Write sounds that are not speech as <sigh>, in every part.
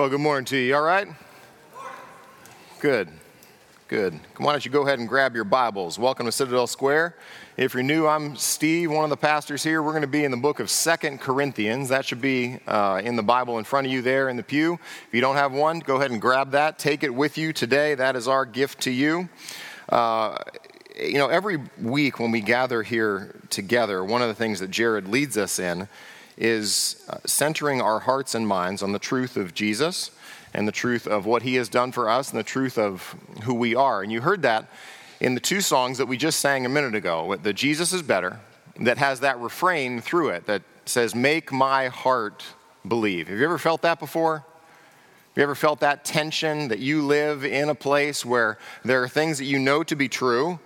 Well, good morning to you. All right? Good. Good. Why don't you go ahead and grab your Bibles? Welcome to Citadel Square. If you're new, I'm Steve, one of the pastors here. We're going to be in the book of Second Corinthians. That should be uh, in the Bible in front of you there in the pew. If you don't have one, go ahead and grab that. Take it with you today. That is our gift to you. Uh, you know, every week when we gather here together, one of the things that Jared leads us in is uh, centering our hearts and minds on the truth of Jesus and the truth of what he has done for us and the truth of who we are. And you heard that in the two songs that we just sang a minute ago the Jesus is Better, that has that refrain through it that says, Make my heart believe. Have you ever felt that before? Have you ever felt that tension that you live in a place where there are things that you know to be true,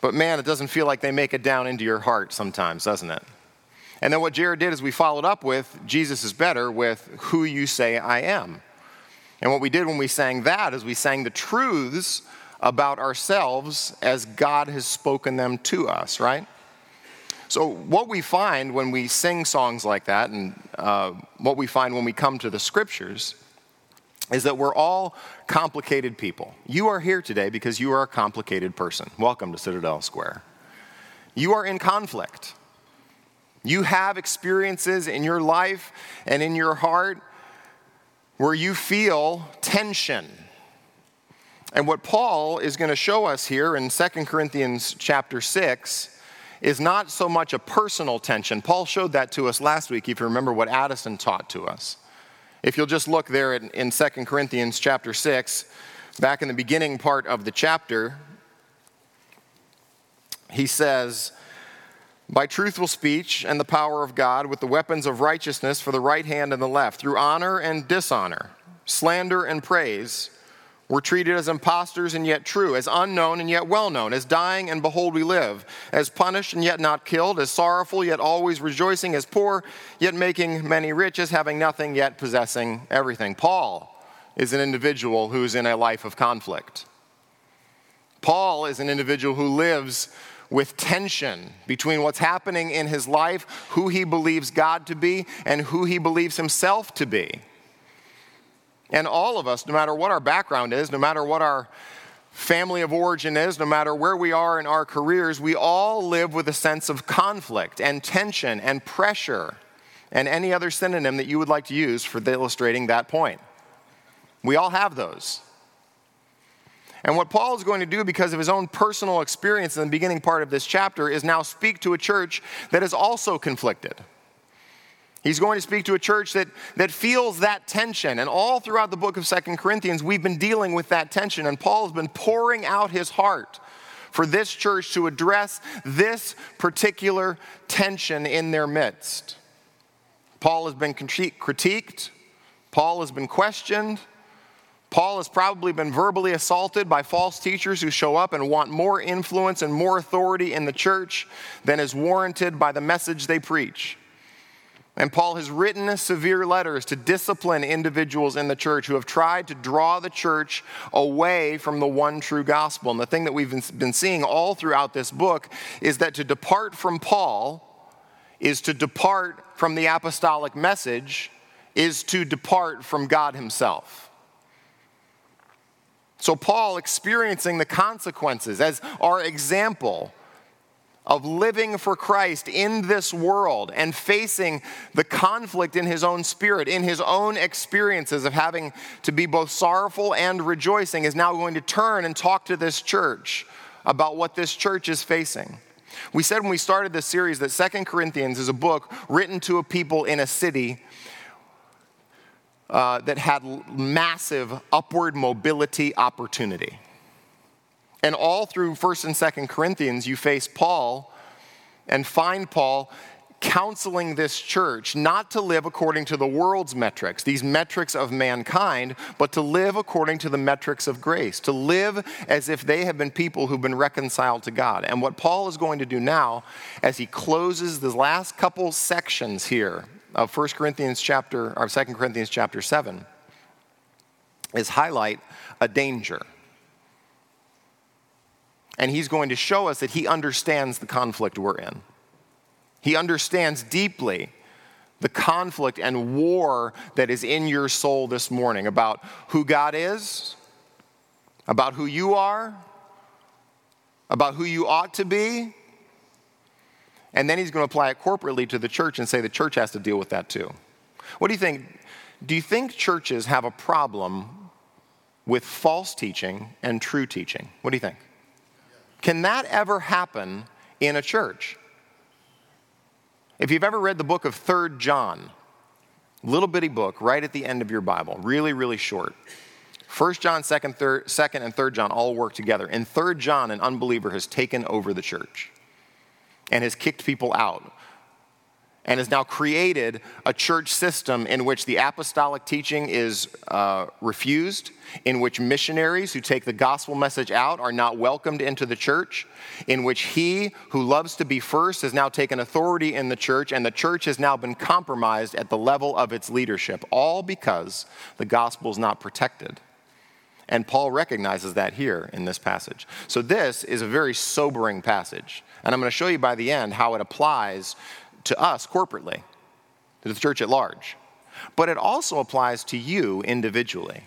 but man, it doesn't feel like they make it down into your heart sometimes, doesn't it? And then what Jared did is we followed up with Jesus is better with who you say I am. And what we did when we sang that is we sang the truths about ourselves as God has spoken them to us, right? So, what we find when we sing songs like that, and uh, what we find when we come to the scriptures, is that we're all complicated people. You are here today because you are a complicated person. Welcome to Citadel Square. You are in conflict. You have experiences in your life and in your heart where you feel tension. And what Paul is going to show us here in 2 Corinthians chapter 6 is not so much a personal tension. Paul showed that to us last week, if you remember what Addison taught to us. If you'll just look there in, in 2 Corinthians chapter 6, back in the beginning part of the chapter, he says, by truthful speech and the power of God, with the weapons of righteousness for the right hand and the left, through honor and dishonor, slander and praise, we're treated as impostors and yet true, as unknown and yet well known, as dying and behold we live, as punished and yet not killed, as sorrowful yet always rejoicing, as poor yet making many rich, as having nothing yet possessing everything. Paul is an individual who is in a life of conflict. Paul is an individual who lives with tension between what's happening in his life, who he believes God to be, and who he believes himself to be. And all of us, no matter what our background is, no matter what our family of origin is, no matter where we are in our careers, we all live with a sense of conflict and tension and pressure and any other synonym that you would like to use for illustrating that point. We all have those. And what Paul is going to do, because of his own personal experience in the beginning part of this chapter, is now speak to a church that is also conflicted. He's going to speak to a church that, that feels that tension. And all throughout the book of Second Corinthians, we've been dealing with that tension. And Paul has been pouring out his heart for this church to address this particular tension in their midst. Paul has been critiqued, Paul has been questioned. Paul has probably been verbally assaulted by false teachers who show up and want more influence and more authority in the church than is warranted by the message they preach. And Paul has written severe letters to discipline individuals in the church who have tried to draw the church away from the one true gospel. And the thing that we've been seeing all throughout this book is that to depart from Paul is to depart from the apostolic message, is to depart from God Himself. So, Paul experiencing the consequences as our example of living for Christ in this world and facing the conflict in his own spirit, in his own experiences of having to be both sorrowful and rejoicing, is now going to turn and talk to this church about what this church is facing. We said when we started this series that Second Corinthians is a book written to a people in a city uh, that had massive upward mobility opportunity. And all through 1st and 2nd Corinthians, you face Paul and find Paul counseling this church not to live according to the world's metrics, these metrics of mankind, but to live according to the metrics of grace, to live as if they have been people who've been reconciled to God. And what Paul is going to do now, as he closes the last couple sections here of 1 Corinthians chapter, or 2 Corinthians chapter 7 is highlight a danger. And he's going to show us that he understands the conflict we're in. He understands deeply the conflict and war that is in your soul this morning about who God is, about who you are, about who you ought to be. And then he's going to apply it corporately to the church and say the church has to deal with that too. What do you think? Do you think churches have a problem with false teaching and true teaching? What do you think? Can that ever happen in a church? If you've ever read the book of Third John, little bitty book right at the end of your Bible, really, really short. First John, second, third, second, and third John all work together. In third John, an unbeliever has taken over the church and has kicked people out and has now created a church system in which the apostolic teaching is uh, refused, in which missionaries who take the gospel message out are not welcomed into the church, in which he who loves to be first has now taken authority in the church, and the church has now been compromised at the level of its leadership, all because the gospel is not protected. And Paul recognizes that here in this passage. So, this is a very sobering passage. And I'm going to show you by the end how it applies to us corporately, to the church at large, but it also applies to you individually.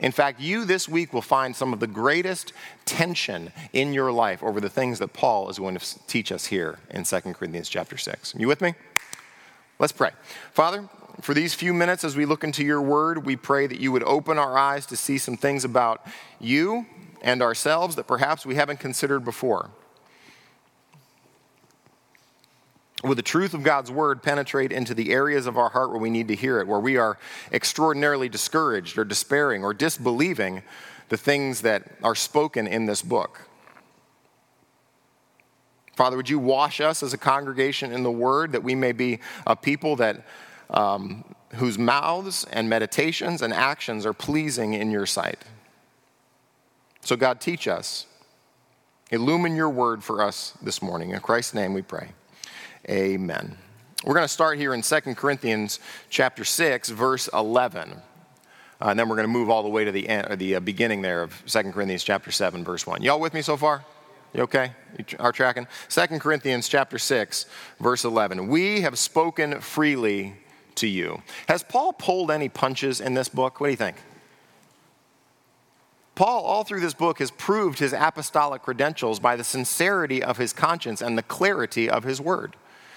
In fact, you this week will find some of the greatest tension in your life over the things that Paul is going to teach us here in 2 Corinthians chapter 6. You with me? Let's pray. Father, for these few minutes as we look into your word, we pray that you would open our eyes to see some things about you and ourselves that perhaps we haven't considered before. Would the truth of God's word penetrate into the areas of our heart where we need to hear it, where we are extraordinarily discouraged or despairing or disbelieving the things that are spoken in this book? Father, would you wash us as a congregation in the word that we may be a people that um, whose mouths and meditations and actions are pleasing in your sight? So, God, teach us. Illumine your word for us this morning. In Christ's name we pray. Amen. We're going to start here in 2 Corinthians chapter 6, verse 11. Uh, and then we're going to move all the way to the, end, the uh, beginning there of 2 Corinthians chapter 7, verse 1. Y'all with me so far? You okay? You are tracking? 2 Corinthians chapter 6, verse 11. We have spoken freely to you. Has Paul pulled any punches in this book? What do you think? Paul, all through this book, has proved his apostolic credentials by the sincerity of his conscience and the clarity of his word.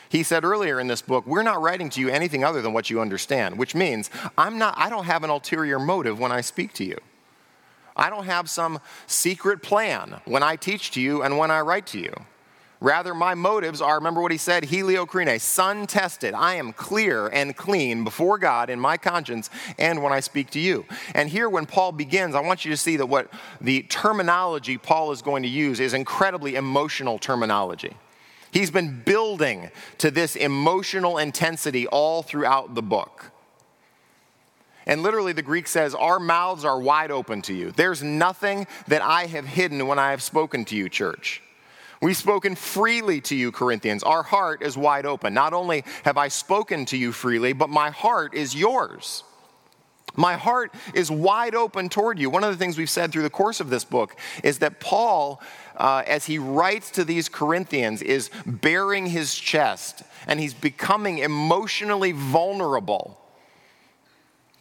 He said earlier in this book, we're not writing to you anything other than what you understand, which means I'm not, I don't have an ulterior motive when I speak to you. I don't have some secret plan when I teach to you and when I write to you. Rather, my motives are, remember what he said, heliokrene, sun tested. I am clear and clean before God in my conscience and when I speak to you. And here, when Paul begins, I want you to see that what the terminology Paul is going to use is incredibly emotional terminology. He's been building to this emotional intensity all throughout the book. And literally, the Greek says, Our mouths are wide open to you. There's nothing that I have hidden when I have spoken to you, church. We've spoken freely to you, Corinthians. Our heart is wide open. Not only have I spoken to you freely, but my heart is yours. My heart is wide open toward you. One of the things we've said through the course of this book is that Paul, uh, as he writes to these Corinthians, is bearing his chest and he's becoming emotionally vulnerable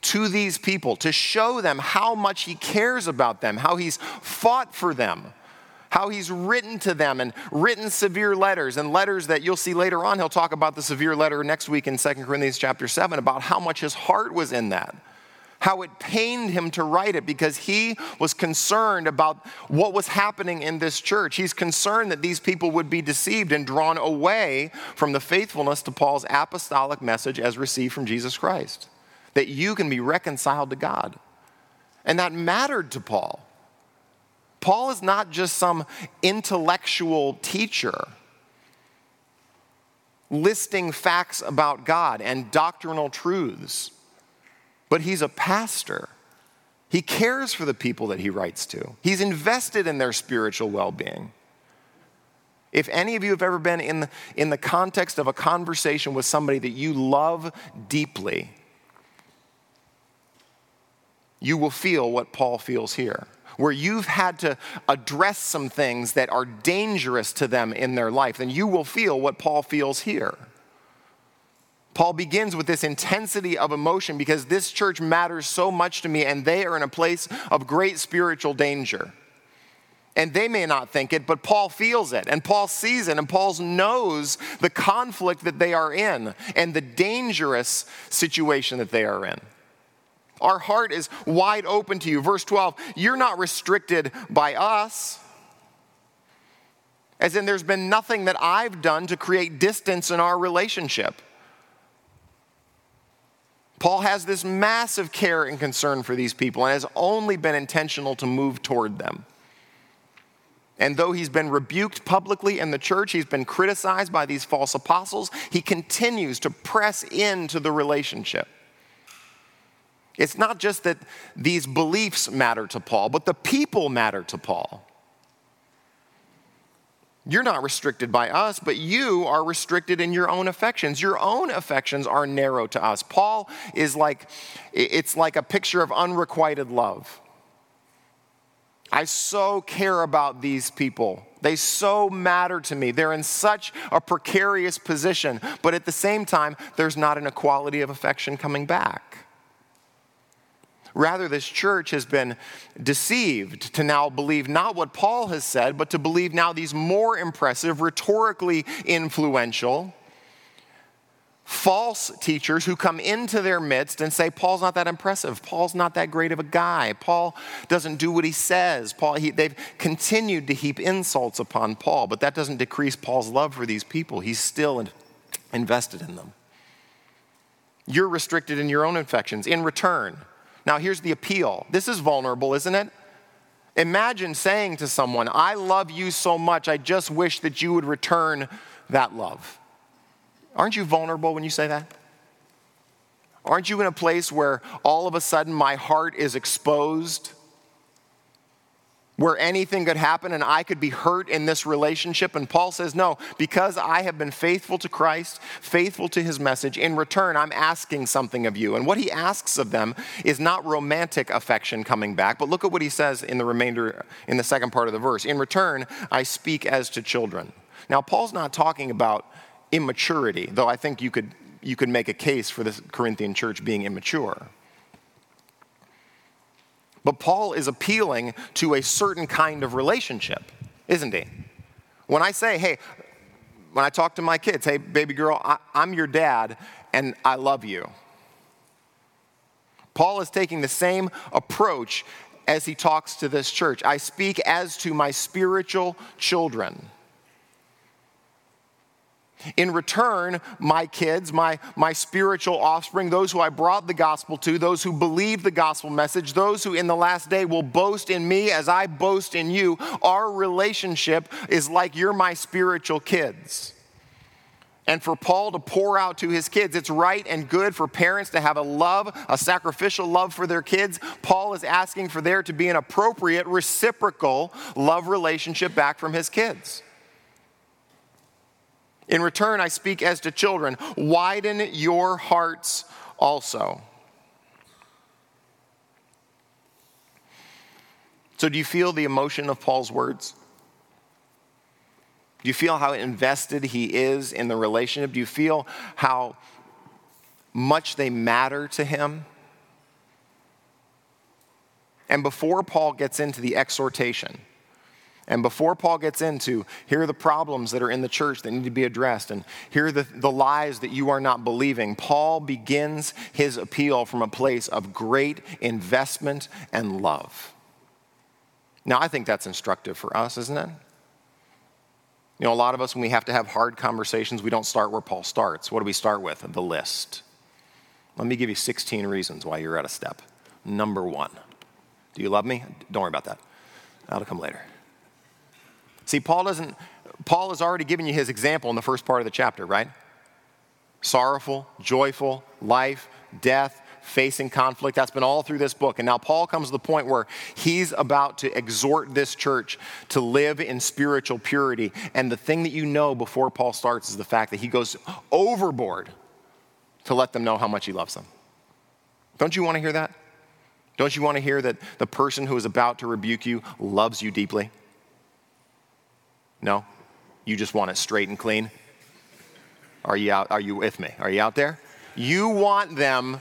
to these people to show them how much he cares about them, how he's fought for them how he's written to them and written severe letters and letters that you'll see later on. He'll talk about the severe letter next week in 2 corinthians chapter 7 about how much his heart was in that how it pained him to write it because he was concerned about what was happening in this church. He's concerned that these people would be deceived and drawn away from the faithfulness to Paul's apostolic message as received from Jesus Christ. That you can be reconciled to God. And that mattered to Paul. Paul is not just some intellectual teacher listing facts about God and doctrinal truths but he's a pastor. He cares for the people that he writes to, he's invested in their spiritual well being. If any of you have ever been in the, in the context of a conversation with somebody that you love deeply, you will feel what Paul feels here, where you've had to address some things that are dangerous to them in their life, then you will feel what Paul feels here. Paul begins with this intensity of emotion because this church matters so much to me and they are in a place of great spiritual danger. And they may not think it, but Paul feels it, and Paul sees it, and Paul knows the conflict that they are in and the dangerous situation that they are in. Our heart is wide open to you. Verse 12, you're not restricted by us. As in, there's been nothing that I've done to create distance in our relationship. Paul has this massive care and concern for these people and has only been intentional to move toward them. And though he's been rebuked publicly in the church, he's been criticized by these false apostles, he continues to press into the relationship. It's not just that these beliefs matter to Paul, but the people matter to Paul. You're not restricted by us, but you are restricted in your own affections. Your own affections are narrow to us. Paul is like, it's like a picture of unrequited love. I so care about these people. They so matter to me. They're in such a precarious position, but at the same time, there's not an equality of affection coming back. Rather, this church has been deceived to now believe not what Paul has said, but to believe now these more impressive, rhetorically influential, false teachers who come into their midst and say, Paul's not that impressive. Paul's not that great of a guy. Paul doesn't do what he says. Paul, he, they've continued to heap insults upon Paul, but that doesn't decrease Paul's love for these people. He's still in, invested in them. You're restricted in your own infections. In return, now, here's the appeal. This is vulnerable, isn't it? Imagine saying to someone, I love you so much, I just wish that you would return that love. Aren't you vulnerable when you say that? Aren't you in a place where all of a sudden my heart is exposed? Where anything could happen and I could be hurt in this relationship. And Paul says, No, because I have been faithful to Christ, faithful to his message, in return, I'm asking something of you. And what he asks of them is not romantic affection coming back, but look at what he says in the remainder, in the second part of the verse. In return, I speak as to children. Now, Paul's not talking about immaturity, though I think you could, you could make a case for the Corinthian church being immature. But Paul is appealing to a certain kind of relationship, isn't he? When I say, hey, when I talk to my kids, hey, baby girl, I, am your dad and I love you. Paul is taking the same approach as he talks to this church. I speak as to my spiritual children. In return, my kids, my, my spiritual offspring, those who I brought the gospel to, those who believe the gospel message, those who in the last day will boast in me as I boast in you, our relationship is like you're my spiritual kids. And for Paul to pour out to his kids, it's right and good for parents to have a love, a sacrificial love for their kids. Paul is asking for there to be an appropriate, reciprocal love relationship back from his kids. In return, I speak as to children widen your hearts also. So, do you feel the emotion of Paul's words? Do you feel how invested he is in the relationship? Do you feel how much they matter to him? And before Paul gets into the exhortation, and before Paul gets into, here are the problems that are in the church that need to be addressed, and here are the, the lies that you are not believing, Paul begins his appeal from a place of great investment and love. Now, I think that's instructive for us, isn't it? You know, a lot of us, when we have to have hard conversations, we don't start where Paul starts. What do we start with? The list. Let me give you 16 reasons why you're out of step. Number one, do you love me? Don't worry about that. That'll come later. See, Paul doesn't, Paul has already given you his example in the first part of the chapter, right? Sorrowful, joyful, life, death, facing conflict. That's been all through this book. And now Paul comes to the point where he's about to exhort this church to live in spiritual purity. And the thing that you know before Paul starts is the fact that he goes overboard to let them know how much he loves them. Don't you want to hear that? Don't you want to hear that the person who is about to rebuke you loves you deeply? No? You just want it straight and clean? Are you out? Are you with me? Are you out there? You want them,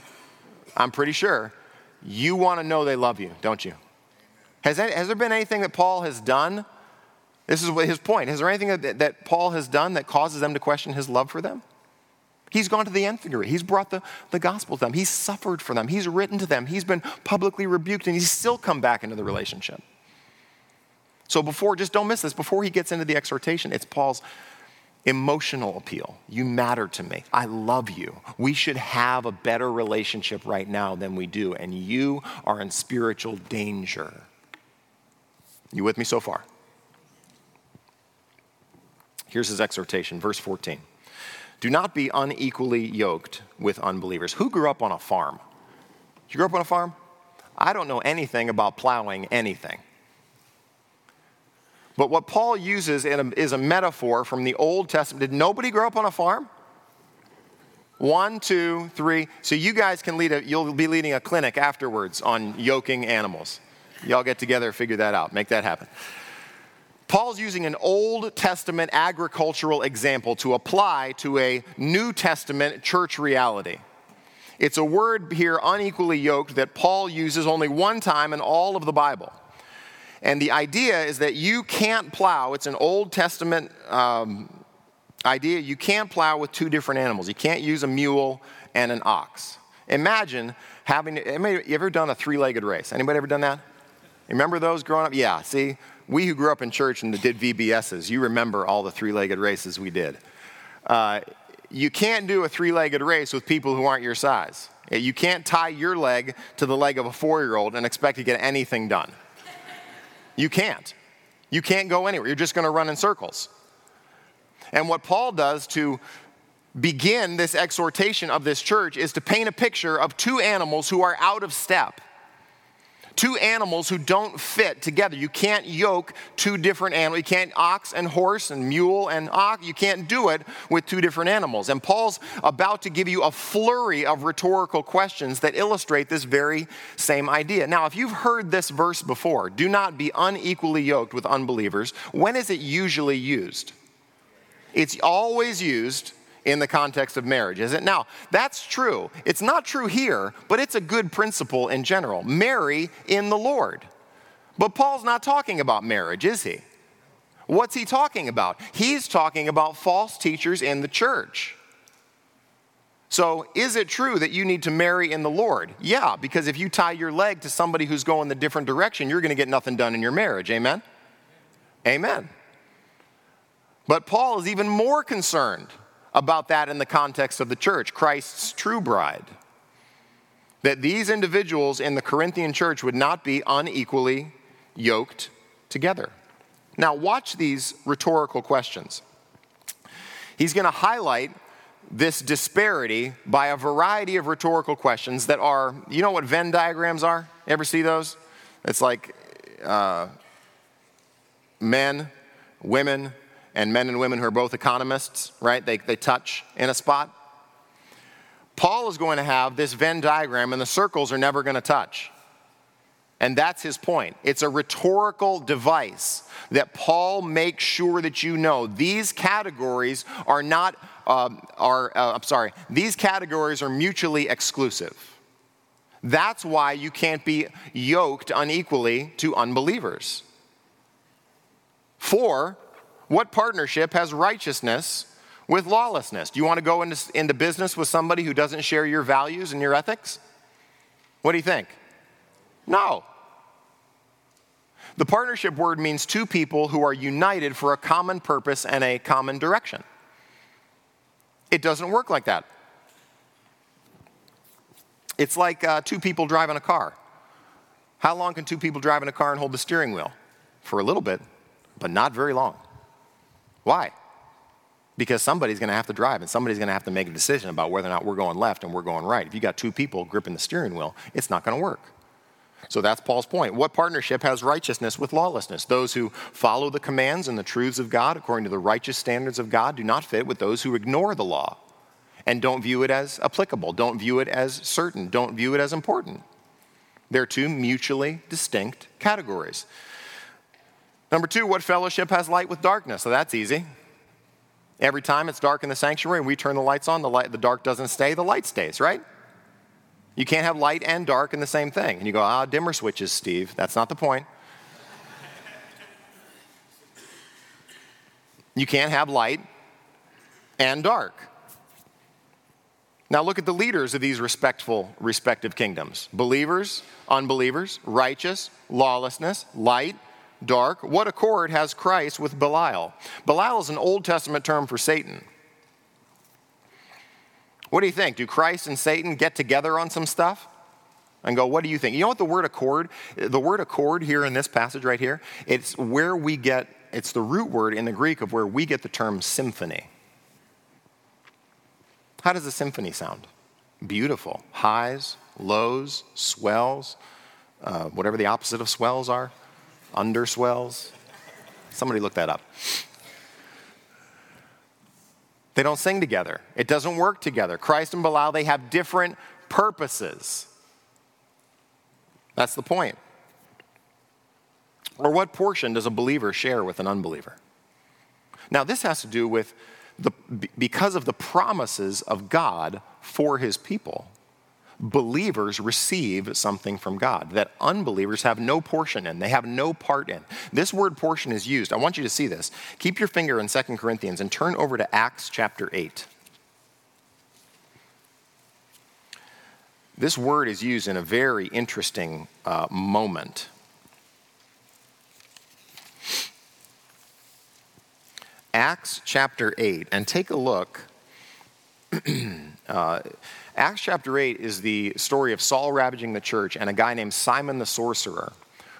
I'm pretty sure, you want to know they love you, don't you? Has, any, has there been anything that Paul has done? This is his point. Is there anything that, that Paul has done that causes them to question his love for them? He's gone to the nth degree. He's brought the, the gospel to them. He's suffered for them. He's written to them. He's been publicly rebuked, and he's still come back into the relationship. So before, just don't miss this, before he gets into the exhortation, it's Paul's emotional appeal. You matter to me. I love you. We should have a better relationship right now than we do, and you are in spiritual danger. You with me so far? Here's his exhortation, verse 14. Do not be unequally yoked with unbelievers. Who grew up on a farm? You grow up on a farm? I don't know anything about plowing anything. But what Paul uses is a metaphor from the Old Testament. Did nobody grow up on a farm? One, two, three. So you guys can lead a, you'll be leading a clinic afterwards on yoking animals. Y'all get together, figure that out, make that happen. Paul's using an Old Testament agricultural example to apply to a New Testament church reality. It's a word here, unequally yoked, that Paul uses only one time in all of the Bible. And the idea is that you can't plow, it's an Old Testament um, idea, you can't plow with two different animals. You can't use a mule and an ox. Imagine having, anybody, you ever done a three legged race? Anybody ever done that? Remember those growing up? Yeah, see, we who grew up in church and did VBSs, you remember all the three legged races we did. Uh, you can't do a three legged race with people who aren't your size. You can't tie your leg to the leg of a four year old and expect to get anything done. You can't. You can't go anywhere. You're just going to run in circles. And what Paul does to begin this exhortation of this church is to paint a picture of two animals who are out of step two animals who don't fit together. You can't yoke two different animals. You can't ox and horse and mule and ox. You can't do it with two different animals. And Paul's about to give you a flurry of rhetorical questions that illustrate this very same idea. Now, if you've heard this verse before, do not be unequally yoked with unbelievers, when is it usually used? It's always used in the context of marriage, is it? Now, that's true. It's not true here, but it's a good principle in general. Marry in the Lord. But Paul's not talking about marriage, is he? What's he talking about? He's talking about false teachers in the church. So, is it true that you need to marry in the Lord? Yeah, because if you tie your leg to somebody who's going the different direction, you're going to get nothing done in your marriage. Amen? Amen. But Paul is even more concerned about that in the context of the church, Christ's true bride. That these individuals in the Corinthian church would not be unequally yoked together. Now, watch these rhetorical questions. He's going to highlight this disparity by a variety of rhetorical questions that are, you know what Venn diagrams are? Ever see those? It's like uh, men, women, and men and women who are both economists, right? They, they touch in a spot. Paul is going to have this Venn diagram, and the circles are never going to touch. And that's his point. It's a rhetorical device that Paul makes sure that you know these categories are not, um, are, uh, I'm sorry, these categories are mutually exclusive. That's why you can't be yoked unequally to unbelievers. For what partnership has righteousness with lawlessness? Do you want to go into, into business with somebody who doesn't share your values and your ethics? What do you think? No. The partnership word means two people who are united for a common purpose and a common direction. It doesn't work like that. It's like uh, two people driving a car. How long can two people drive in a car and hold the steering wheel? For a little bit, but not very long. Why? Because somebody's going to have to drive and somebody's going to have to make a decision about whether or not we're going left and we're going right. If you got two people gripping the steering wheel, it's not going to work. So that's Paul's point. What partnership has righteousness with lawlessness? Those who follow the commands and the truths of God according to the righteous standards of God do not fit with those who ignore the law and don't view it as applicable, don't view it as certain, don't view it as important. They're two mutually distinct categories. Number two, what fellowship has light with darkness? So that's easy. Every time it's dark in the sanctuary and we turn the lights on, the, light, the dark doesn't stay, the light stays, right? You can't have light and dark in the same thing. And you go, ah, dimmer switches, Steve. That's not the point. You can't have light and dark. Now look at the leaders of these respectful, respective kingdoms believers, unbelievers, righteous, lawlessness, light, dark. What accord has Christ with Belial? Belial is an Old Testament term for Satan. What do you think? Do Christ and Satan get together on some stuff? And go, what do you think? You know what the word accord, the word accord here in this passage right here, it's where we get, it's the root word in the Greek of where we get the term symphony. How does a symphony sound? Beautiful. Highs, lows, swells, uh, whatever the opposite of swells are underswells. Somebody look that up. They don't sing together. It doesn't work together. Christ and Belial, they have different purposes. That's the point. Or what portion does a believer share with an unbeliever? Now, this has to do with the, because of the promises of God for his people believers receive something from God that unbelievers have no portion in, they have no part in. This word portion is used. I want you to see this. Keep your finger in 2 Corinthians and turn over to Acts chapter 8. This word is used in a very interesting uh, moment. Acts chapter 8, and take a look. <clears throat> uh, Acts chapter 8 is the story of Saul ravaging the church and a guy named Simon the sorcerer,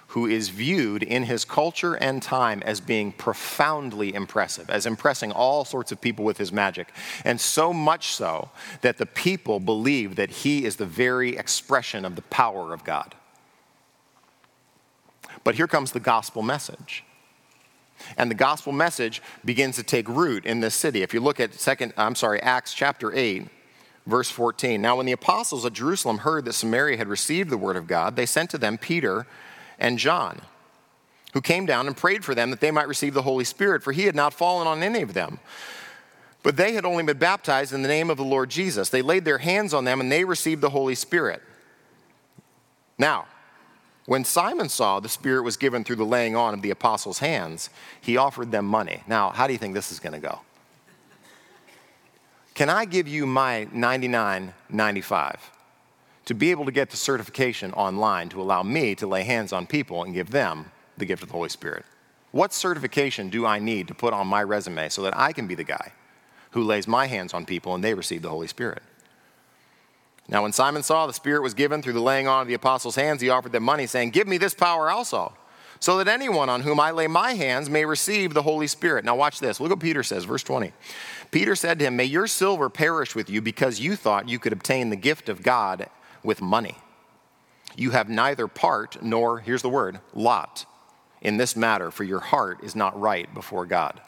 who is viewed in his culture and time as being profoundly impressive, as impressing all sorts of people with his magic. And so much so that the people believe that he is the very expression of the power of God. But here comes the gospel message. And the gospel message begins to take root in this city. If you look at second, I'm sorry, Acts chapter 8, Verse 14 Now, when the apostles at Jerusalem heard that Samaria had received the word of God, they sent to them Peter and John, who came down and prayed for them that they might receive the Holy Spirit, for he had not fallen on any of them. But they had only been baptized in the name of the Lord Jesus. They laid their hands on them and they received the Holy Spirit. Now, when Simon saw the Spirit was given through the laying on of the apostles' hands, he offered them money. Now, how do you think this is going to go? Can I give you my 99.95 to be able to get the certification online to allow me to lay hands on people and give them the gift of the Holy Spirit? What certification do I need to put on my resume so that I can be the guy who lays my hands on people and they receive the Holy Spirit? Now, when Simon saw the Spirit was given through the laying on of the apostles' hands, he offered them money, saying, Give me this power also, so that anyone on whom I lay my hands may receive the Holy Spirit. Now, watch this. Look what Peter says, verse 20. Peter said to him, May your silver perish with you because you thought you could obtain the gift of God with money. You have neither part nor, here's the word, lot in this matter, for your heart is not right before God.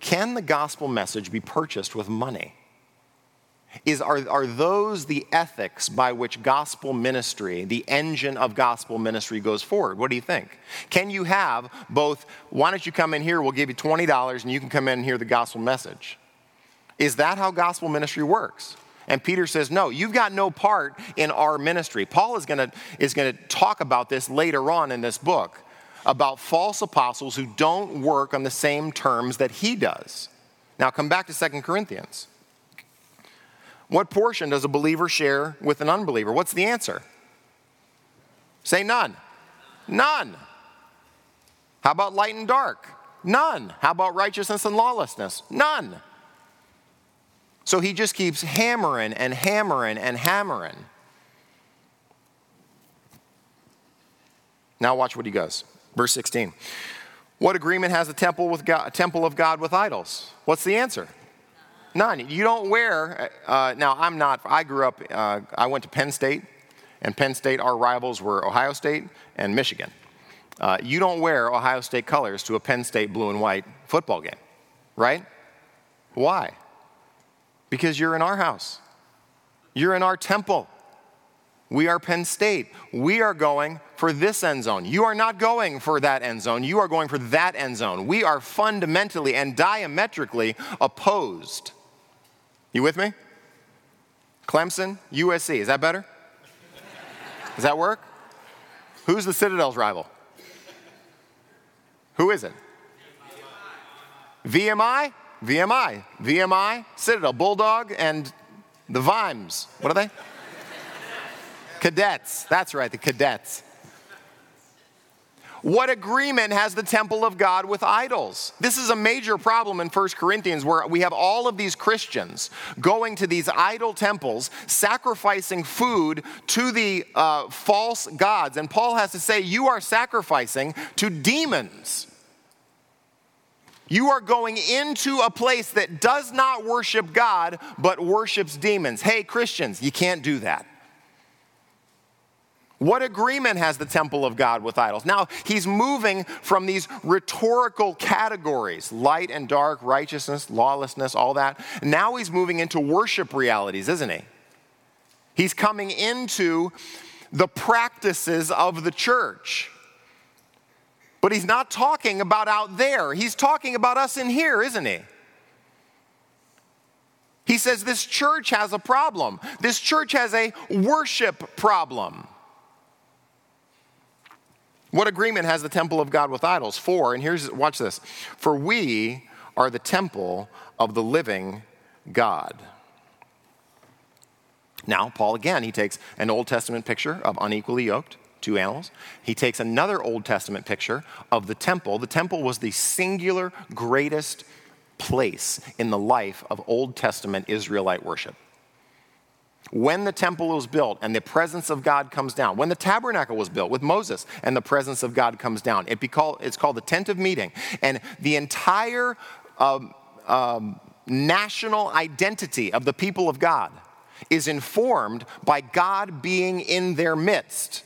Can the gospel message be purchased with money? Is are, are those the ethics by which gospel ministry, the engine of gospel ministry, goes forward? What do you think? Can you have both, why don't you come in here, we'll give you $20 and you can come in and hear the gospel message? Is that how gospel ministry works? And Peter says, No, you've got no part in our ministry. Paul is going to is going to talk about this later on in this book about false apostles who don't work on the same terms that he does. Now, come back to Second Corinthians. What portion does a believer share with an unbeliever? What's the answer? Say none. None. How about light and dark? None. How about righteousness and lawlessness? None. So he just keeps hammering and hammering and hammering. Now watch what he goes. Verse 16. What agreement has a temple with God, temple of God with idols? What's the answer? None. You don't wear, uh, now I'm not, I grew up, uh, I went to Penn State, and Penn State, our rivals were Ohio State and Michigan. Uh, you don't wear Ohio State colors to a Penn State blue and white football game, right? Why? Because you're in our house, you're in our temple. We are Penn State. We are going for this end zone. You are not going for that end zone. You are going for that end zone. We are fundamentally and diametrically opposed. You with me? Clemson, USC. Is that better? Does that work? Who's the Citadel's rival? Who is it? VMI? VMI. VMI, Citadel, Bulldog, and the Vimes. What are they? cadets. That's right, the cadets. What agreement has the temple of God with idols? This is a major problem in 1 Corinthians where we have all of these Christians going to these idol temples, sacrificing food to the uh, false gods. And Paul has to say, You are sacrificing to demons. You are going into a place that does not worship God, but worships demons. Hey, Christians, you can't do that. What agreement has the temple of God with idols? Now, he's moving from these rhetorical categories light and dark, righteousness, lawlessness, all that. Now he's moving into worship realities, isn't he? He's coming into the practices of the church. But he's not talking about out there, he's talking about us in here, isn't he? He says this church has a problem. This church has a worship problem. What agreement has the temple of God with idols? For, and here's, watch this, for we are the temple of the living God. Now, Paul again, he takes an Old Testament picture of unequally yoked, two animals. He takes another Old Testament picture of the temple. The temple was the singular greatest place in the life of Old Testament Israelite worship when the temple was built and the presence of God comes down, when the tabernacle was built with Moses and the presence of God comes down, it be called, it's called the tent of meeting. And the entire um, um, national identity of the people of God is informed by God being in their midst.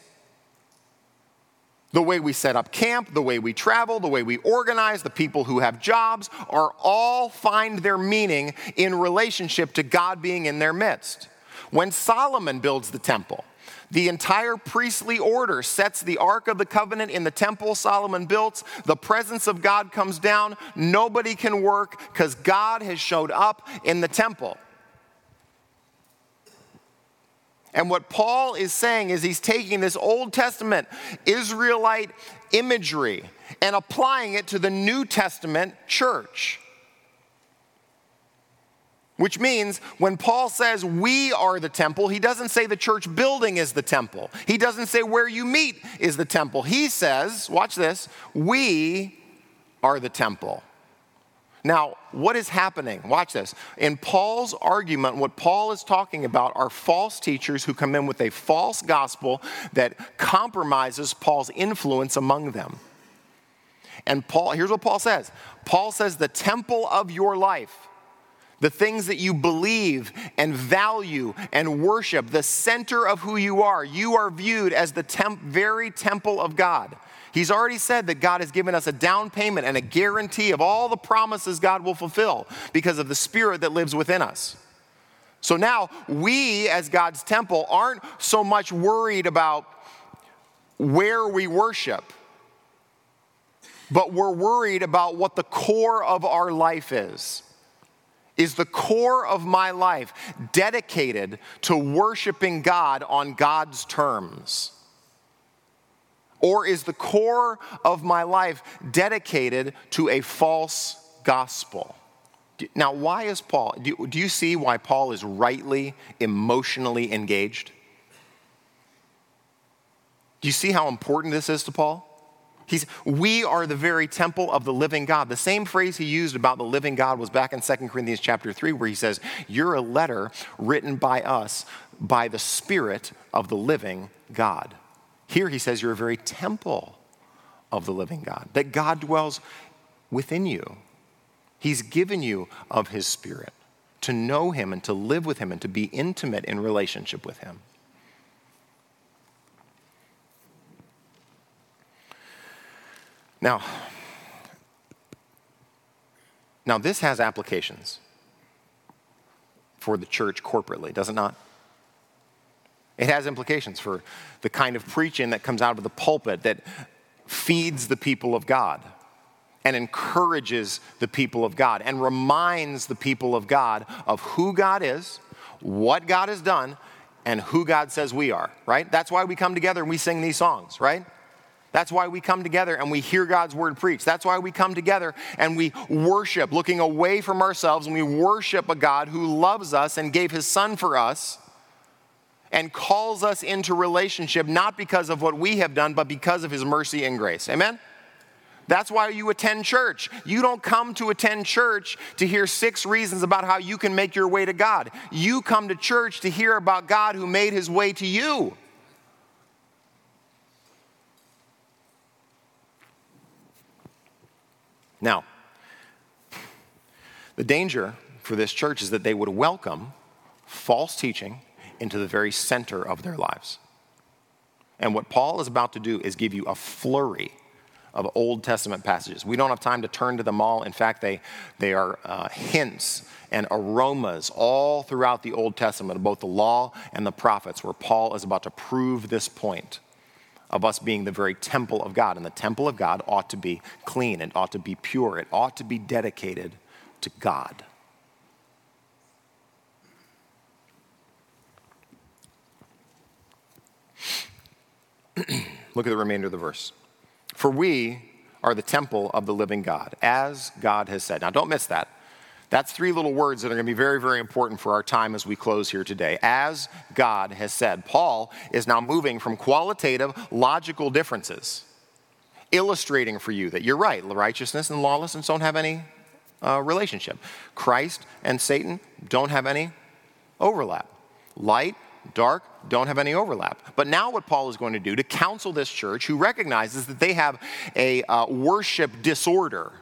The way we set up camp, the way we travel, the way we organize, the people who have jobs are all find their meaning in relationship to God being in their midst. When Solomon builds the temple, the entire priestly order sets the Ark of the Covenant in the temple Solomon built. The presence of God comes down. Nobody can work because God has showed up in the temple. And what Paul is saying is he's taking this Old Testament Israelite imagery and applying it to the New Testament church. Which means when Paul says we are the temple, he doesn't say the church building is the temple. He doesn't say where you meet is the temple. He says, watch this, we are the temple. Now, what is happening? Watch this. In Paul's argument, what Paul is talking about are false teachers who come in with a false gospel that compromises Paul's influence among them. And Paul, here's what Paul says Paul says, the temple of your life the things that you believe and value and worship, the center of who you are, you are viewed as the temp- very temple of God. He's already said that God has given us a down payment and a guarantee of all the promises God will fulfill because of the Spirit that lives within us. So now we, as God's temple, aren't so much worried about where we worship, but we're worried about what the core of our life is. Is the core of my life dedicated to worshiping God on God's terms? Or is the core of my life dedicated to a false gospel? Now, why is Paul, do, do you see why Paul is rightly emotionally engaged? Do you see how important this is to Paul? He's, we are the very temple of the living God. The same phrase he used about the living God was back in 2 Corinthians chapter 3, where he says, You're a letter written by us by the Spirit of the living God. Here he says, You're a very temple of the living God, that God dwells within you. He's given you of his Spirit to know him and to live with him and to be intimate in relationship with him. Now, now this has applications for the church corporately, does it not? It has implications for the kind of preaching that comes out of the pulpit that feeds the people of God and encourages the people of God and reminds the people of God of who God is, what God has done, and who God says we are, right? That's why we come together and we sing these songs, right? That's why we come together and we hear God's word preached. That's why we come together and we worship, looking away from ourselves, and we worship a God who loves us and gave his son for us and calls us into relationship not because of what we have done, but because of his mercy and grace. Amen? That's why you attend church. You don't come to attend church to hear six reasons about how you can make your way to God. You come to church to hear about God who made his way to you. Now, the danger for this church is that they would welcome false teaching into the very center of their lives. And what Paul is about to do is give you a flurry of Old Testament passages. We don't have time to turn to them all. In fact, they, they are uh, hints and aromas all throughout the Old Testament, both the law and the prophets, where Paul is about to prove this point of us being the very temple of God. And the temple of God ought to be clean, it ought to be pure, it ought to be dedicated to God. <clears throat> Look at the remainder of the verse. For we are the temple of the living God, as God has said. Now, don't miss that. That's three little words that are going to be very, very important for our time as we close here today. As God has said. Paul is now moving from qualitative, logical differences, illustrating for you that you're right, righteousness and lawlessness don't have any uh, relationship. Christ and Satan don't have any overlap. Light dark don't have any overlap. But now, what Paul is going to do to counsel this church who recognizes that they have a uh, worship disorder,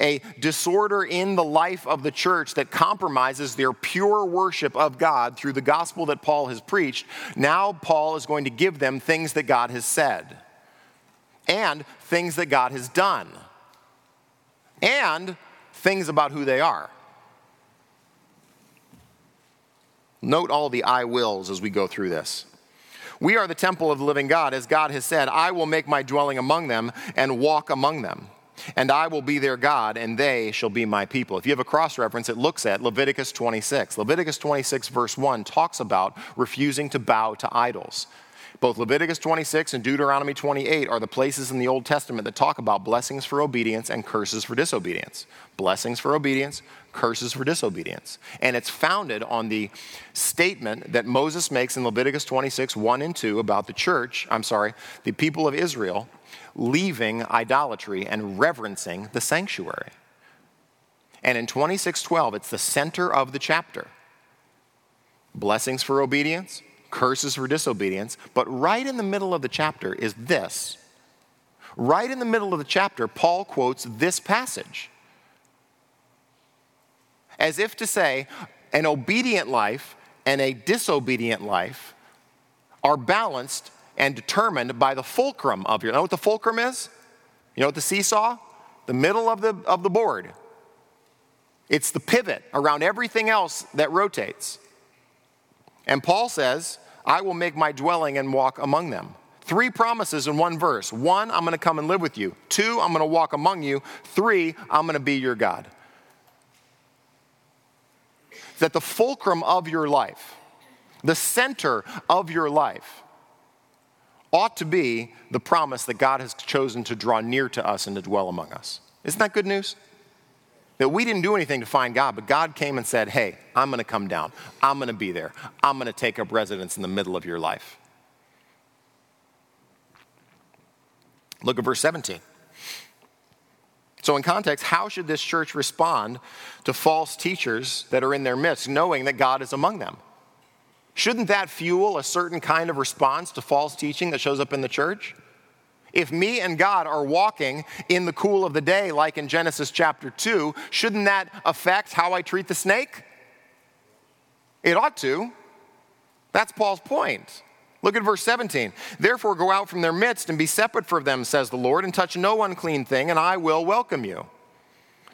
a disorder in the life of the church that compromises their pure worship of God through the gospel that Paul has preached, now Paul is going to give them things that God has said and things that God has done and things about who they are. Note all the I wills as we go through this. We are the temple of the living God, as God has said, I will make my dwelling among them and walk among them. And I will be their God, and they shall be my people. If you have a cross reference, it looks at Leviticus 26. Leviticus 26, verse 1, talks about refusing to bow to idols. Both Leviticus 26 and Deuteronomy 28 are the places in the Old Testament that talk about blessings for obedience and curses for disobedience. Blessings for obedience, curses for disobedience. And it's founded on the statement that Moses makes in Leviticus 26, 1 and 2 about the church, I'm sorry, the people of Israel leaving idolatry and reverencing the sanctuary. And in 26:12, it's the center of the chapter. Blessings for obedience, curses for disobedience. But right in the middle of the chapter is this. Right in the middle of the chapter, Paul quotes this passage. As if to say, an obedient life and a disobedient life are balanced and determined by the fulcrum of your. You know what the fulcrum is? You know what the seesaw? The middle of the, of the board. It's the pivot around everything else that rotates. And Paul says, I will make my dwelling and walk among them. Three promises in one verse. One, I'm going to come and live with you. Two, I'm going to walk among you. Three, I'm going to be your God. That the fulcrum of your life, the center of your life, ought to be the promise that God has chosen to draw near to us and to dwell among us. Isn't that good news? That we didn't do anything to find God, but God came and said, Hey, I'm going to come down. I'm going to be there. I'm going to take up residence in the middle of your life. Look at verse 17. So, in context, how should this church respond to false teachers that are in their midst, knowing that God is among them? Shouldn't that fuel a certain kind of response to false teaching that shows up in the church? If me and God are walking in the cool of the day, like in Genesis chapter 2, shouldn't that affect how I treat the snake? It ought to. That's Paul's point. Look at verse 17. Therefore, go out from their midst and be separate from them, says the Lord, and touch no unclean thing, and I will welcome you.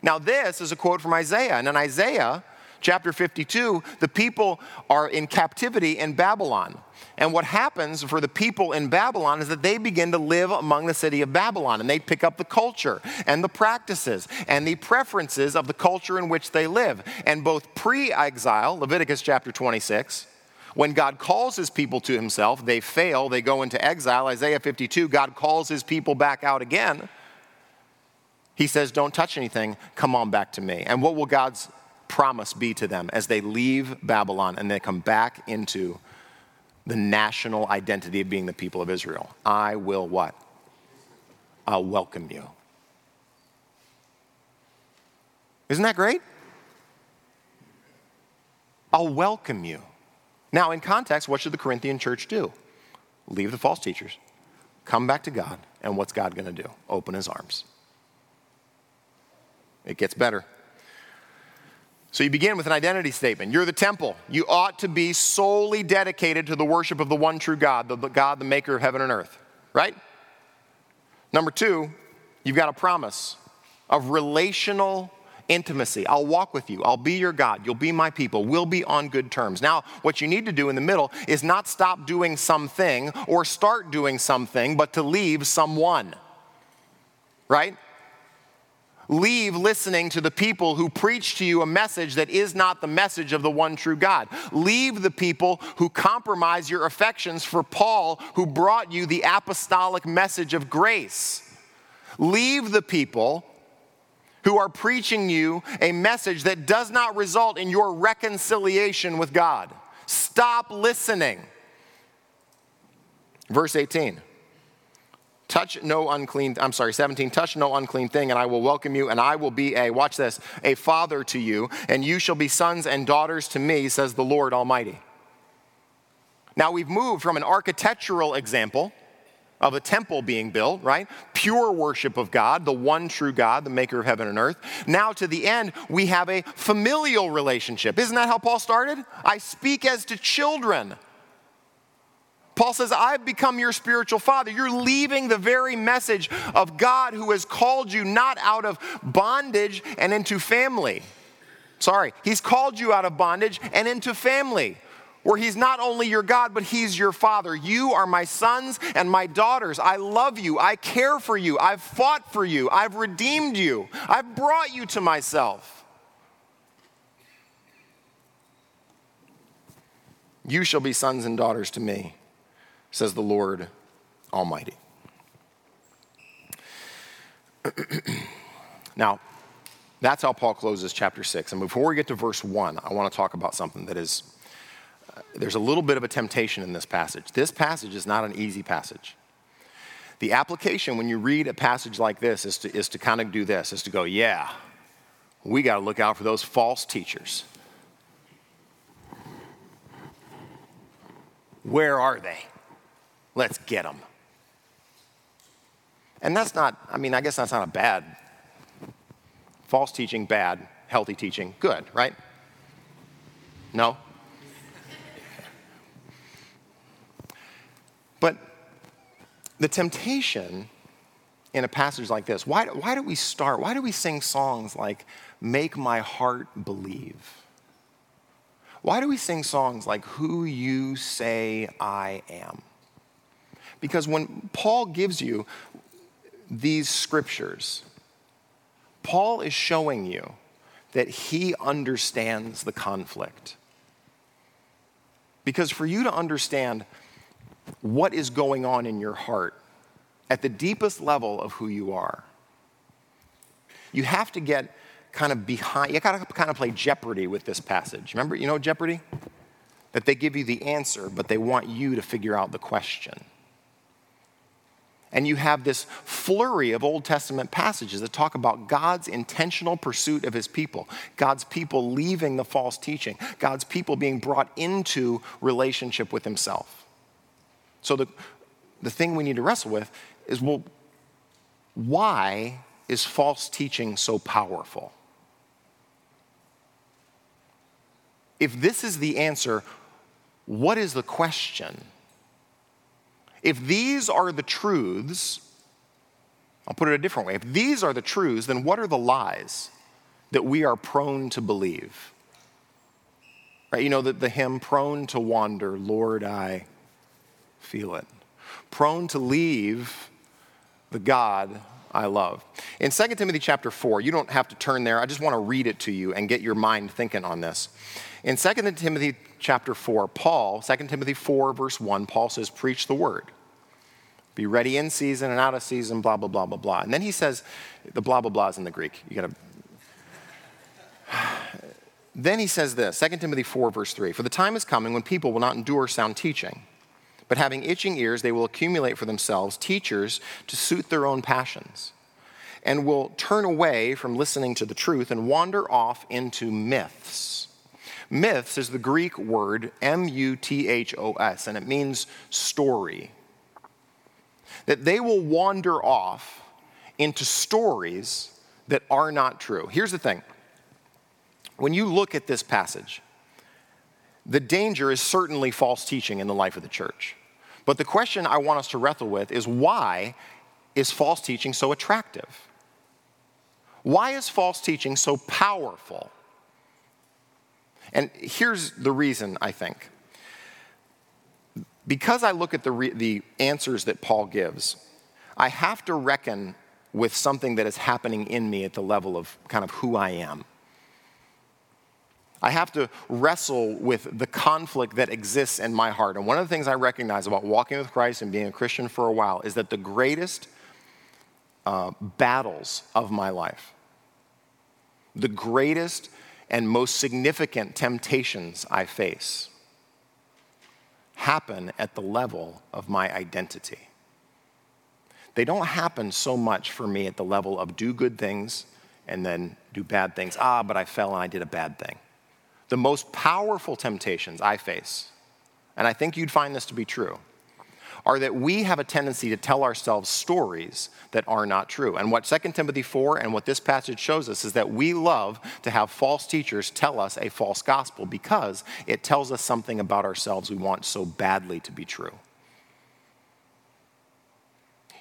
Now, this is a quote from Isaiah. And in Isaiah Chapter 52, the people are in captivity in Babylon. And what happens for the people in Babylon is that they begin to live among the city of Babylon and they pick up the culture and the practices and the preferences of the culture in which they live. And both pre exile, Leviticus chapter 26, when God calls his people to himself, they fail, they go into exile. Isaiah 52, God calls his people back out again. He says, Don't touch anything, come on back to me. And what will God's promise be to them as they leave Babylon and they come back into the national identity of being the people of Israel? I will what? I'll welcome you. Isn't that great? I'll welcome you. Now, in context, what should the Corinthian church do? Leave the false teachers, come back to God, and what's God going to do? Open his arms. It gets better. So you begin with an identity statement. You're the temple. You ought to be solely dedicated to the worship of the one true God, the God, the maker of heaven and earth, right? Number two, you've got a promise of relational intimacy. I'll walk with you. I'll be your God. You'll be my people. We'll be on good terms. Now, what you need to do in the middle is not stop doing something or start doing something, but to leave someone. Right? Leave listening to the people who preach to you a message that is not the message of the one true God. Leave the people who compromise your affections for Paul, who brought you the apostolic message of grace. Leave the people who are preaching you a message that does not result in your reconciliation with God. Stop listening. Verse 18. Touch no unclean, I'm sorry, 17, touch no unclean thing, and I will welcome you, and I will be a, watch this, a father to you, and you shall be sons and daughters to me, says the Lord Almighty. Now we've moved from an architectural example of a temple being built, right? Pure worship of God, the one true God, the maker of heaven and earth. Now to the end, we have a familial relationship. Isn't that how Paul started? I speak as to children. Paul says, I've become your spiritual father. You're leaving the very message of God who has called you not out of bondage and into family. Sorry, he's called you out of bondage and into family where he's not only your God, but he's your father. You are my sons and my daughters. I love you. I care for you. I've fought for you. I've redeemed you. I've brought you to myself. You shall be sons and daughters to me, says the Lord Almighty. <clears throat> now, that's how Paul closes chapter 6. And before we get to verse 1, I want to talk about something that is uh, there's a little bit of a temptation in this passage. This passage is not an easy passage. The application when you read a passage like this is to, is to kind of do this, is to go, yeah, we got to look out for those false teachers. Where are they? Let's get them. And that's not, I mean, I guess that's not a bad. False teaching, bad. Healthy teaching, good, right? No? But the temptation in a passage like this, why, why do we start? Why do we sing songs like, Make My Heart Believe? Why do we sing songs like, Who You Say I Am? Because when Paul gives you these scriptures, Paul is showing you that he understands the conflict. Because for you to understand what is going on in your heart at the deepest level of who you are. You have to get kind of behind, you gotta kind of play Jeopardy with this passage. Remember, you know Jeopardy? That they give you the answer, but they want you to figure out the question. And you have this flurry of Old Testament passages that talk about God's intentional pursuit of his people, God's people leaving the false teaching, God's people being brought into relationship with himself. So the, the thing we need to wrestle with is well, why is false teaching so powerful? If this is the answer, what is the question? If these are the truths, I'll put it a different way. If these are the truths, then what are the lies that we are prone to believe? Right? You know the, the hymn, prone to wander, Lord, I feel it. Prone to leave the God I love. In 2 Timothy chapter 4, you don't have to turn there. I just want to read it to you and get your mind thinking on this. In 2 Timothy chapter 4, Paul, 2 Timothy 4, verse 1, Paul says, Preach the word. Be ready in season and out of season, blah, blah, blah, blah, blah. And then he says, the blah, blah, blah is in the Greek. You got to. <sighs> then he says this 2 Timothy 4, verse 3 For the time is coming when people will not endure sound teaching, but having itching ears, they will accumulate for themselves teachers to suit their own passions, and will turn away from listening to the truth and wander off into myths Myths is the Greek word M U T H O S, and it means story. That they will wander off into stories that are not true. Here's the thing when you look at this passage, the danger is certainly false teaching in the life of the church. But the question I want us to wrestle with is why is false teaching so attractive? Why is false teaching so powerful? And here's the reason, I think. Because I look at the, re- the answers that Paul gives, I have to reckon with something that is happening in me at the level of kind of who I am. I have to wrestle with the conflict that exists in my heart. And one of the things I recognize about walking with Christ and being a Christian for a while is that the greatest uh, battles of my life, the greatest and most significant temptations I face happen at the level of my identity. They don't happen so much for me at the level of do good things and then do bad things. Ah, but I fell and I did a bad thing. The most powerful temptations I face, and I think you'd find this to be true, are that we have a tendency to tell ourselves stories that are not true. And what 2 Timothy 4 and what this passage shows us is that we love to have false teachers tell us a false gospel because it tells us something about ourselves we want so badly to be true.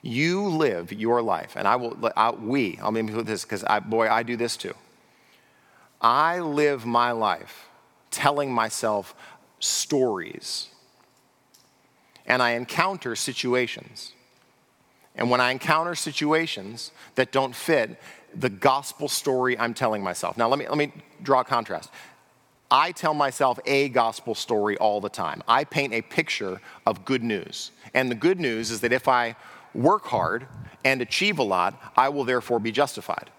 You live your life, and I will, I, we, I'll maybe put this because boy, I do this too. I live my life telling myself stories and I encounter situations. And when I encounter situations that don't fit the gospel story I'm telling myself. Now, let me, let me draw a contrast. I tell myself a gospel story all the time. I paint a picture of good news. And the good news is that if I work hard and achieve a lot, I will therefore be justified.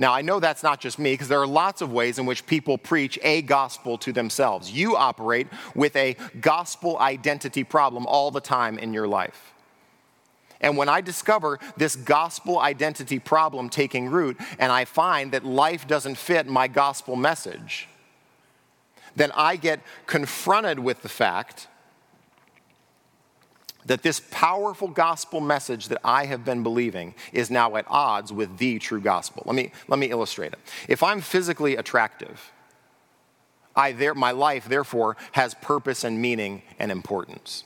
Now, I know that's not just me because there are lots of ways in which people preach a gospel to themselves. You operate with a gospel identity problem all the time in your life. And when I discover this gospel identity problem taking root and I find that life doesn't fit my gospel message, then I get confronted with the fact that this powerful gospel message that I have been believing is now at odds with the true gospel. Let me, let me illustrate it. If I'm physically attractive, I there, my life, therefore, has purpose and meaning and importance.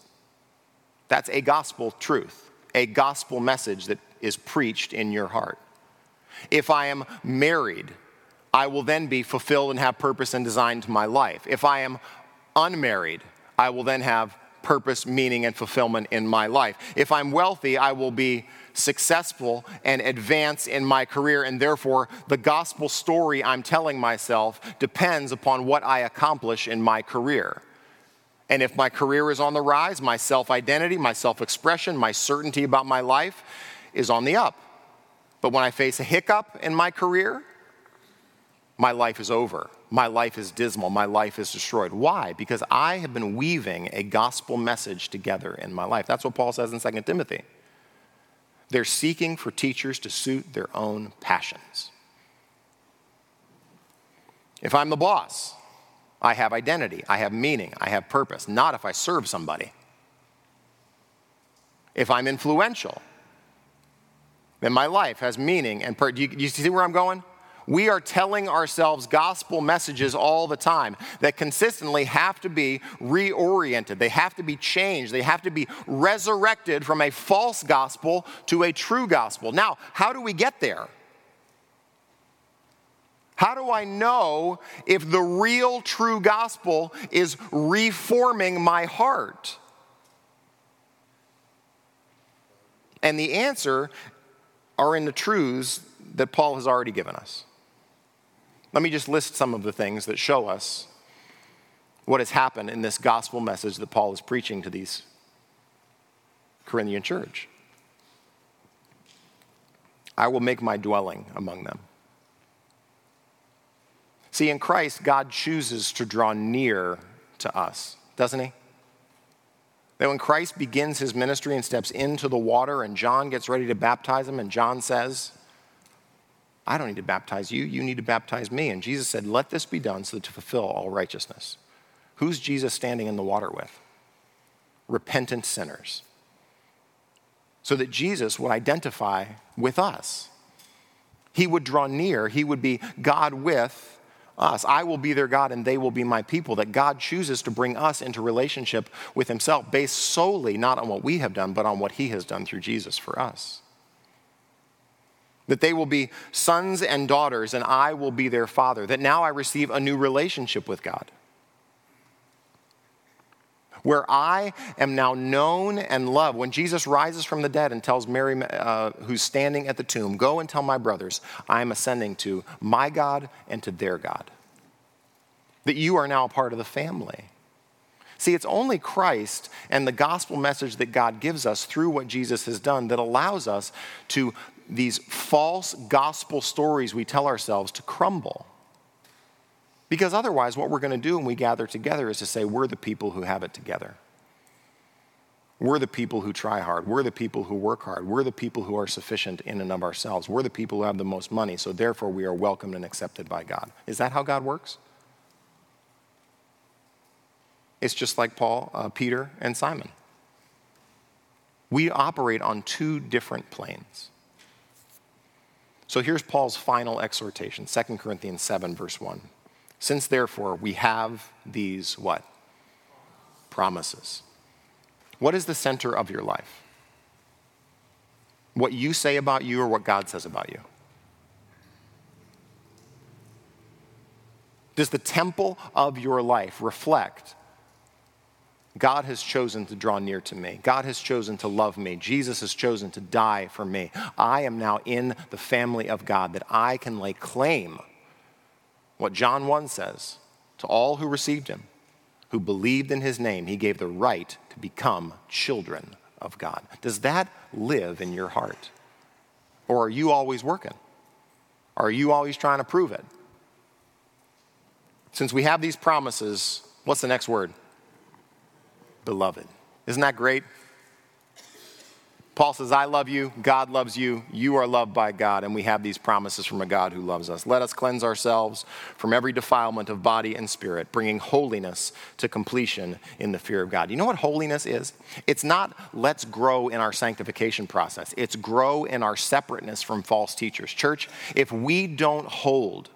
That's a gospel truth, a gospel message that is preached in your heart. If I am married, I will then be fulfilled and have purpose and design to my life. If I am unmarried, I will then have purpose, meaning, and fulfillment in my life. If I'm wealthy, I will be successful and advance in my career, and therefore the gospel story I'm telling myself depends upon what I accomplish in my career. And if my career is on the rise, my self identity, my self expression, my certainty about my life is on the up. But when I face a hiccup in my career, my life is over my life is dismal, my life is destroyed. Why? Because I have been weaving a gospel message together in my life. That's what Paul says in 2 Timothy. They're seeking for teachers to suit their own passions. If I'm the boss, I have identity, I have meaning, I have purpose, not if I serve somebody. If I'm influential, then my life has meaning and purpose. Do, do you see where I'm going? We are telling ourselves gospel messages all the time that consistently have to be reoriented. They have to be changed. They have to be resurrected from a false gospel to a true gospel. Now, how do we get there? How do I know if the real true gospel is reforming my heart? And the answer are in the truths that Paul has already given us. Let me just list some of the things that show us what has happened in this gospel message that Paul is preaching to these Corinthian church. I will make my dwelling among them. See, in Christ, God chooses to draw near to us, doesn't He? That when Christ begins his ministry and steps into the water, and John gets ready to baptize him, and John says, I don't need to baptize you, you need to baptize me. And Jesus said, Let this be done so that to fulfill all righteousness. Who's Jesus standing in the water with? Repentant sinners. So that Jesus would identify with us. He would draw near, he would be God with us. I will be their God and they will be my people. That God chooses to bring us into relationship with himself based solely not on what we have done, but on what he has done through Jesus for us. That they will be sons and daughters and I will be their father. That now I receive a new relationship with God where I am now known and loved. When Jesus rises from the dead and tells Mary, uh, who's standing at the tomb, Go and tell my brothers, I am ascending to my God and to their God. That you are now a part of the family. See, it's only Christ and the gospel message that God gives us through what Jesus has done that allows us to these false gospel stories we tell ourselves to crumble. Because otherwise, what we're going to do when we gather together is to say, we're the people who have it together. We're the people who try hard. We're the people who work hard. We're the people who are sufficient in and of ourselves. We're the people who have the most money, so therefore we are welcomed and accepted by God. Is that how God works? It's just like Paul, uh, Peter, and Simon. We operate on two different planes. So here's Paul's final exhortation 2 Corinthians 7, verse 1. Since therefore we have these what? Promises. What is the center of your life? What you say about you or what God says about you? Does the temple of your life reflect God has chosen to draw near to me. God has chosen to love me. Jesus has chosen to die for me. I am now in the family of God that I can lay claim what John 1 says to all who received him, who believed in his name, he gave the right to become children of God. Does that live in your heart? Or are you always working? Are you always trying to prove it? Since we have these promises, what's the next word? Beloved. Isn't that great? Paul says, I love you, God loves you, you are loved by God, and we have these promises from a God who loves us. Let us cleanse ourselves from every defilement of body and spirit, bringing holiness to completion in the fear of God. You know what holiness is? It's not let's grow in our sanctification process, it's grow in our separateness from false teachers. Church, if we don't hold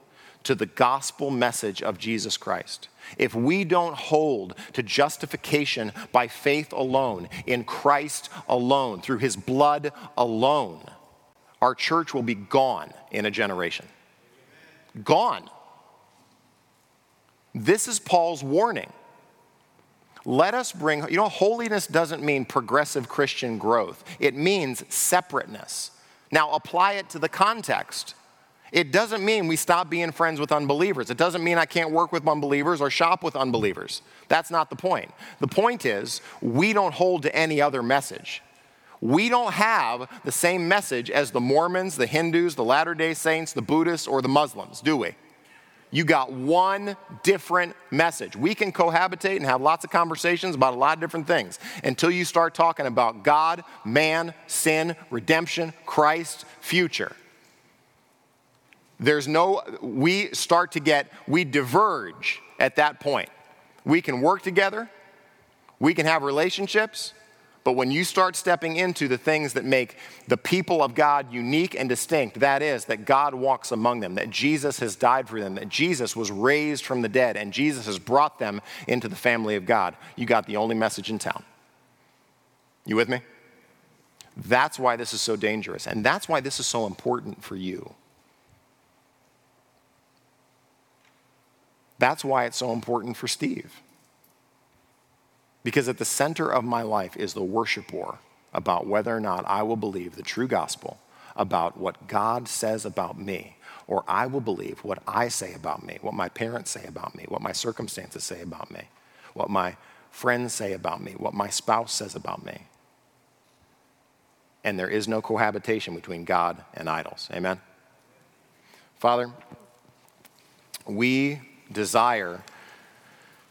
to the gospel message of Jesus Christ, if we don't hold to justification by faith alone, in Christ alone, through his blood alone, our church will be gone in a generation. Gone. This is Paul's warning. Let us bring, you know, holiness doesn't mean progressive Christian growth, it means separateness. Now, apply it to the context. It doesn't mean we stop being friends with unbelievers. It doesn't mean I can't work with unbelievers or shop with unbelievers. That's not the point. The point is, we don't hold to any other message. We don't have the same message as the Mormons, the Hindus, the Latter day Saints, the Buddhists, or the Muslims, do we? You got one different message. We can cohabitate and have lots of conversations about a lot of different things until you start talking about God, man, sin, redemption, Christ, future. There's no, we start to get, we diverge at that point. We can work together, we can have relationships, but when you start stepping into the things that make the people of God unique and distinct, that is, that God walks among them, that Jesus has died for them, that Jesus was raised from the dead, and Jesus has brought them into the family of God, you got the only message in town. You with me? That's why this is so dangerous, and that's why this is so important for you. That's why it's so important for Steve. Because at the center of my life is the worship war about whether or not I will believe the true gospel about what God says about me, or I will believe what I say about me, what my parents say about me, what my circumstances say about me, what my friends say about me, what my spouse says about me. And there is no cohabitation between God and idols. Amen? Father, we desire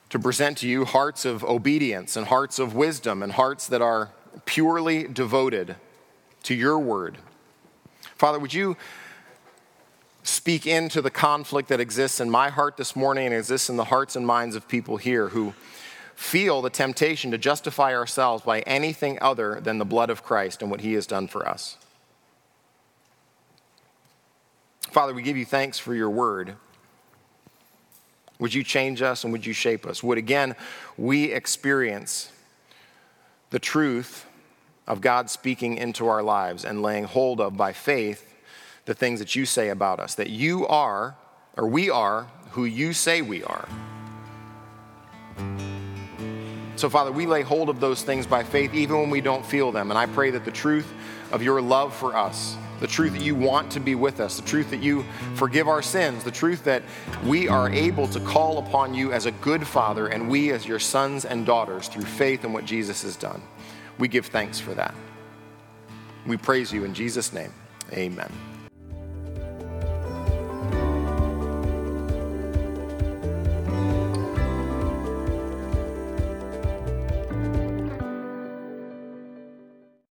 to present to you hearts of obedience and hearts of wisdom and hearts that are purely devoted to your word. Father, would you speak into the conflict that exists in my heart this morning and exists in the hearts and minds of people here who feel the temptation to justify ourselves by anything other than the blood of Christ and what he has done for us? Father, we give you thanks for your word. Would you change us and would you shape us? Would again we experience the truth of God speaking into our lives and laying hold of by faith the things that you say about us, that you are, or we are, who you say we are. So, Father, we lay hold of those things by faith even when we don't feel them. And I pray that the truth of your love for us the truth that you want to be with us, the truth that you forgive our sins, the truth that we are able to call upon you as a good father and we as your sons and daughters through faith in what Jesus has done. We give thanks for that. We praise you in Jesus' name. Amen.